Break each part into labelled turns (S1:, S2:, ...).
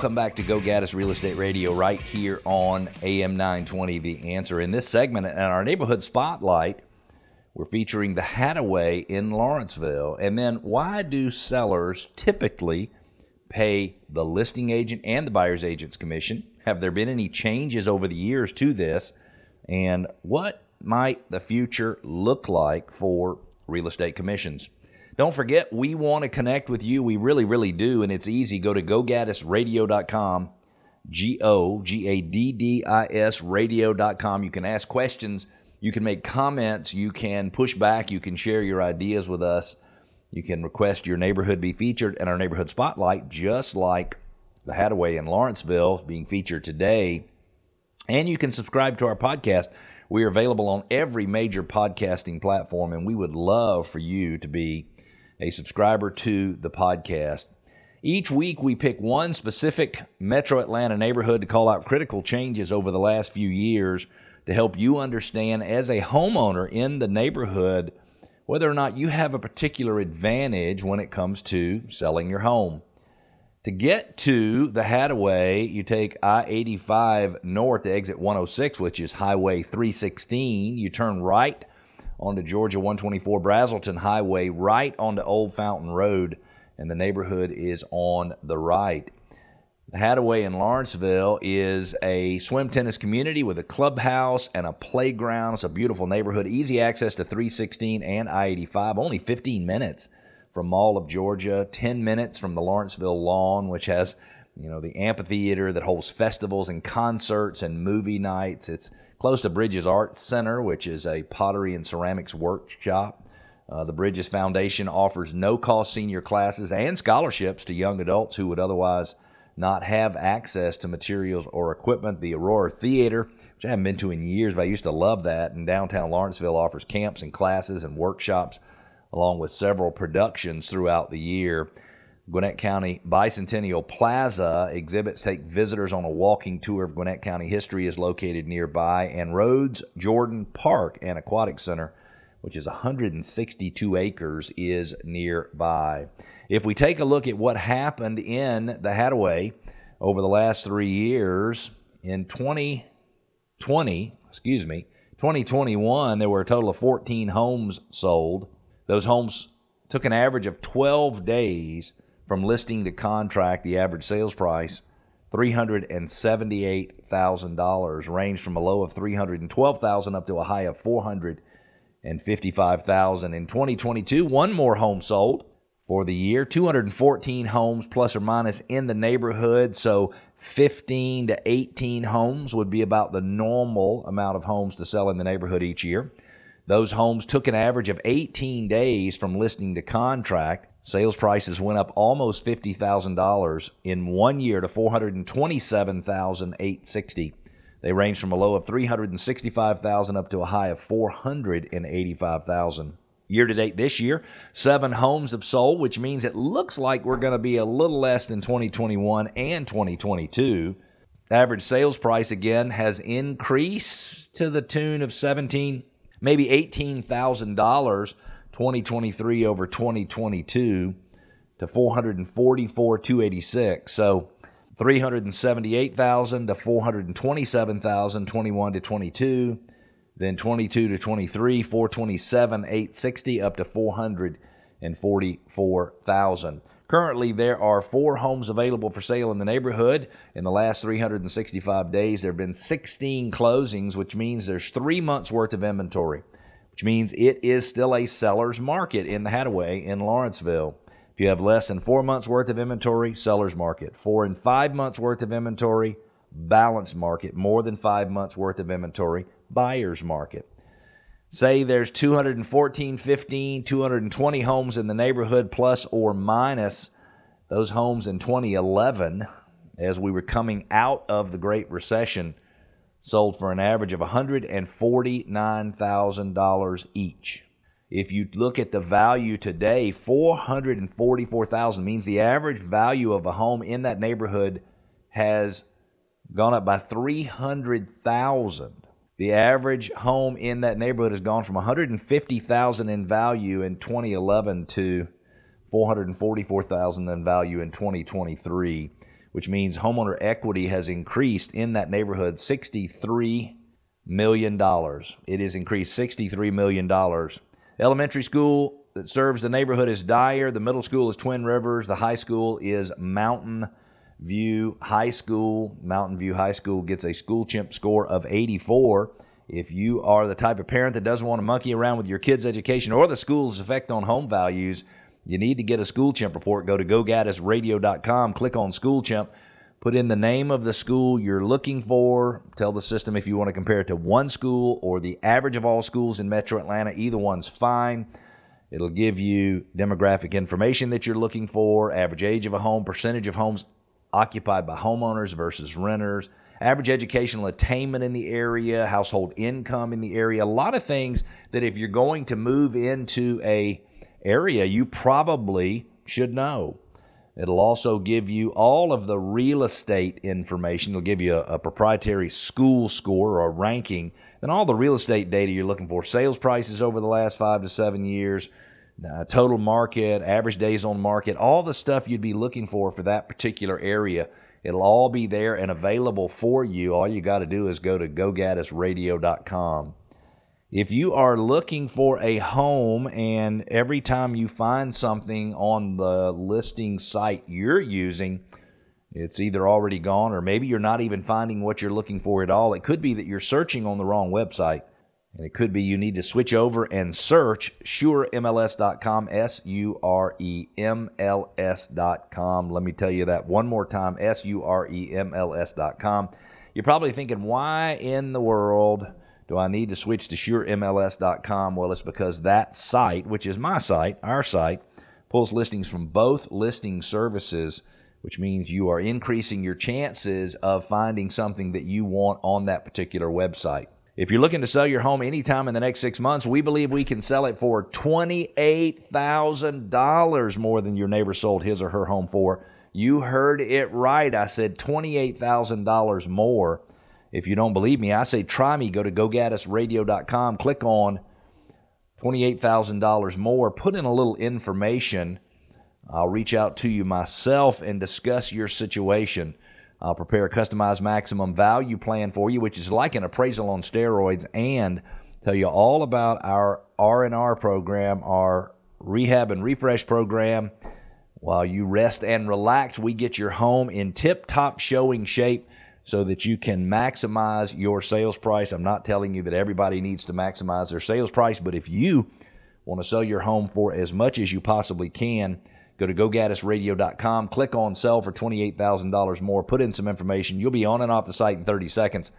S1: Welcome back to Go Gaddis Real Estate Radio right here on AM 920 The Answer. In this segment, in our neighborhood spotlight, we're featuring the Hadaway in Lawrenceville. And then why do sellers typically pay the listing agent and the buyer's agent's commission? Have there been any changes over the years to this? And what might the future look like for real estate commissions? Don't forget, we want to connect with you. We really, really do. And it's easy. Go to gogaddisradio.com, G O G A D D I S radio.com. You can ask questions. You can make comments. You can push back. You can share your ideas with us. You can request your neighborhood be featured in our neighborhood spotlight, just like the Hadaway in Lawrenceville being featured today. And you can subscribe to our podcast. We are available on every major podcasting platform, and we would love for you to be a subscriber to the podcast. Each week, we pick one specific metro Atlanta neighborhood to call out critical changes over the last few years to help you understand, as a homeowner in the neighborhood, whether or not you have a particular advantage when it comes to selling your home. To get to the Hadaway, you take I 85 north exit 106, which is Highway 316. You turn right onto Georgia 124 Braselton Highway, right onto Old Fountain Road, and the neighborhood is on the right. Hadaway in Lawrenceville is a swim tennis community with a clubhouse and a playground. It's a beautiful neighborhood, easy access to 316 and I 85, only 15 minutes from Mall of Georgia, 10 minutes from the Lawrenceville Lawn, which has you know the amphitheater that holds festivals and concerts and movie nights. It's close to Bridges Arts Center, which is a pottery and ceramics workshop. Uh, the Bridges Foundation offers no cost senior classes and scholarships to young adults who would otherwise not have access to materials or equipment. The Aurora Theater, which I haven't been to in years, but I used to love that, in downtown Lawrenceville offers camps and classes and workshops, along with several productions throughout the year. Gwinnett County Bicentennial Plaza exhibits take visitors on a walking tour of Gwinnett County history is located nearby, and Rhodes Jordan Park and Aquatic Center, which is 162 acres, is nearby. If we take a look at what happened in the Hadaway over the last three years, in 2020, excuse me, 2021, there were a total of 14 homes sold. Those homes took an average of 12 days from listing to contract, the average sales price $378,000 ranged from a low of 312,000 up to a high of 455,000 in 2022 one more home sold for the year 214 homes plus or minus in the neighborhood. So 15 to 18 homes would be about the normal amount of homes to sell in the neighborhood each year. Those homes took an average of 18 days from listing to contract Sales prices went up almost $50,000 in one year to 427,860. They range from a low of 365,000 up to a high of 485,000. Year to date this year, seven homes have sold, which means it looks like we're going to be a little less than 2021 and 2022. Average sales price again has increased to the tune of 17, maybe $18,000 2023 over 2022 to 444 286 so 378,000 to 427,000 21 to 22 then 22 to 23 427 860 up to 444,000 Currently, there are four homes available for sale in the neighborhood. In the last 365 days, there have been 16 closings, which means there's three months worth of inventory which means it is still a seller's market in the Hadaway in Lawrenceville. If you have less than four months worth of inventory, seller's market. Four and five months worth of inventory, balanced market. More than five months worth of inventory, buyer's market. Say there's 214, 15, 220 homes in the neighborhood, plus or minus those homes in 2011, as we were coming out of the Great Recession sold for an average of $149,000 each. If you look at the value today, $444,000 means the average value of a home in that neighborhood has gone up by $300,000. The average home in that neighborhood has gone from 150,000 in value in 2011 to 444,000 in value in 2023 which means homeowner equity has increased in that neighborhood $63 million. It has increased $63 million. Elementary school that serves the neighborhood is Dyer. The middle school is Twin Rivers. The high school is Mountain View High School. Mountain View High School gets a school chimp score of 84. If you are the type of parent that doesn't want to monkey around with your kids' education or the school's effect on home values, you need to get a school chimp report. Go to gogaddisradio.com, click on school chimp, put in the name of the school you're looking for. Tell the system if you want to compare it to one school or the average of all schools in metro Atlanta. Either one's fine. It'll give you demographic information that you're looking for, average age of a home, percentage of homes occupied by homeowners versus renters, average educational attainment in the area, household income in the area, a lot of things that if you're going to move into a area you probably should know. It'll also give you all of the real estate information. It'll give you a, a proprietary school score or a ranking, and all the real estate data you're looking for sales prices over the last five to seven years, uh, total market, average days on market, all the stuff you'd be looking for for that particular area. It'll all be there and available for you. All you got to do is go to gogaddisradio.com. If you are looking for a home and every time you find something on the listing site you're using, it's either already gone or maybe you're not even finding what you're looking for at all. It could be that you're searching on the wrong website. And it could be you need to switch over and search suremls.com, S U R E M L S.com. Let me tell you that one more time, S U R E M L S.com. You're probably thinking, why in the world do I need to switch to suremls.com? Well, it's because that site, which is my site, our site, pulls listings from both listing services, which means you are increasing your chances of finding something that you want on that particular website. If you're looking to sell your home anytime in the next six months, we believe we can sell it for $28,000 more than your neighbor sold his or her home for. You heard it right. I said $28,000 more. If you don't believe me, I say try me. Go to gogaddisradio.com, click on $28,000 more, put in a little information. I'll reach out to you myself and discuss your situation. I'll prepare a customized maximum value plan for you, which is like an appraisal on steroids, and tell you all about our R&R program, our rehab and refresh program. While you rest and relax, we get your home in tip-top showing shape so that you can maximize your sales price. I'm not telling you that everybody needs to maximize their sales price, but if you want to sell your home for as much as you possibly can, Go to gogaddisradio.com, click on sell for $28,000 more, put in some information. You'll be on and off the site in 30 seconds,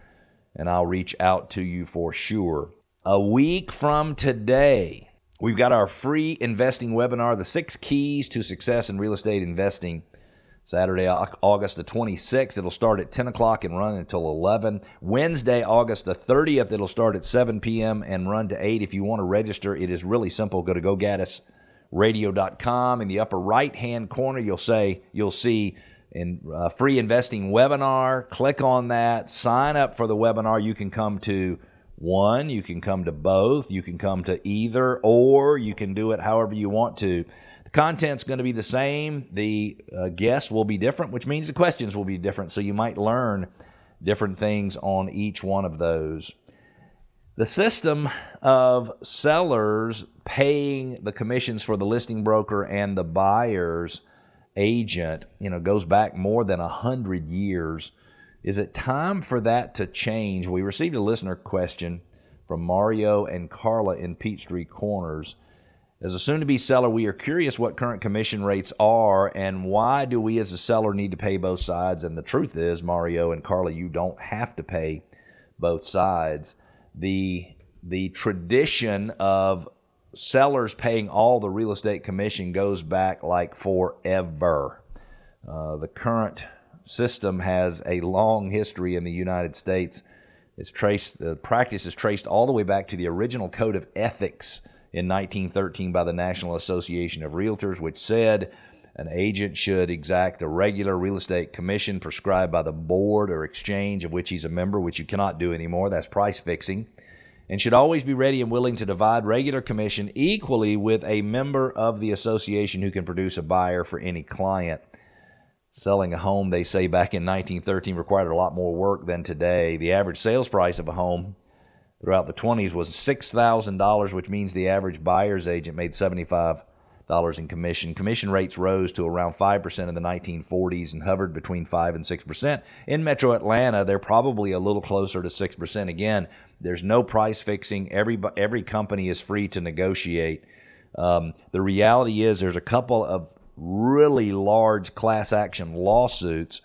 S1: and I'll reach out to you for sure. A week from today, we've got our free investing webinar, The Six Keys to Success in Real Estate Investing. Saturday, August the 26th. It'll start at 10 o'clock and run until 11. Wednesday, August the 30th. It'll start at 7 p.m. and run to 8. If you want to register, it is really simple. Go to GoGaddis.com radio.com. In the upper right hand corner, you'll say you'll see in uh, free investing webinar. Click on that. Sign up for the webinar. You can come to one, you can come to both, you can come to either, or you can do it however you want to. Content's going to be the same. The uh, guests will be different, which means the questions will be different. So you might learn different things on each one of those. The system of sellers paying the commissions for the listing broker and the buyer's agent, you know, goes back more than a hundred years. Is it time for that to change? We received a listener question from Mario and Carla in Peachtree Corners. As a soon to be seller, we are curious what current commission rates are and why do we as a seller need to pay both sides? And the truth is, Mario and Carly, you don't have to pay both sides the the tradition of sellers paying all the real estate commission goes back like forever. Uh, the current system has a long history in the United States. It's traced the practice is traced all the way back to the original code of ethics in 1913 by the National Association of Realtors, which said an agent should exact a regular real estate commission prescribed by the board or exchange of which he's a member, which you cannot do anymore. That's price fixing. And should always be ready and willing to divide regular commission equally with a member of the association who can produce a buyer for any client. Selling a home, they say back in 1913, required a lot more work than today. The average sales price of a home throughout the 20s was $6,000, which means the average buyer's agent made 75 dollars in commission. Commission rates rose to around 5% in the 1940s and hovered between 5 and 6%. In Metro Atlanta, they're probably a little closer to 6%. Again, there's no price fixing. Every every company is free to negotiate. Um, the reality is there's a couple of really large class action lawsuits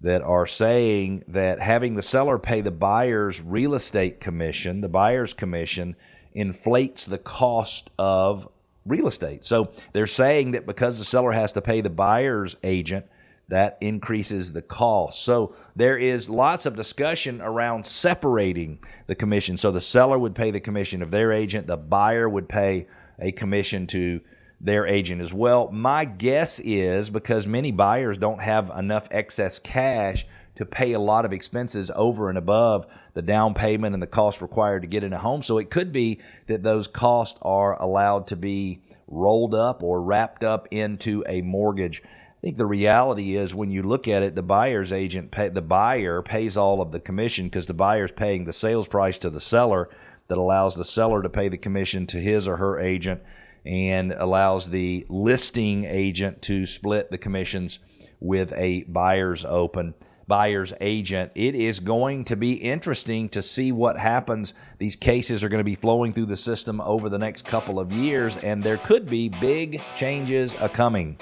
S1: that are saying that having the seller pay the buyer's real estate commission, the buyer's commission, inflates the cost of real estate. So they're saying that because the seller has to pay the buyer's agent, that increases the cost. So there is lots of discussion around separating the commission. So the seller would pay the commission of their agent, the buyer would pay a commission to their agent as well. My guess is because many buyers don't have enough excess cash to pay a lot of expenses over and above the down payment and the cost required to get in a home. So it could be that those costs are allowed to be rolled up or wrapped up into a mortgage. I think the reality is when you look at it, the buyer's agent, pay, the buyer pays all of the commission because the buyer's paying the sales price to the seller that allows the seller to pay the commission to his or her agent and allows the listing agent to split the commissions with a buyer's open buyer's agent. It is going to be interesting to see what happens. These cases are going to be flowing through the system over the next couple of years, and there could be big changes a coming.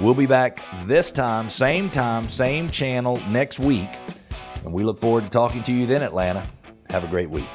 S1: We'll be back this time, same time, same channel next week. And we look forward to talking to you then, Atlanta. Have a great week.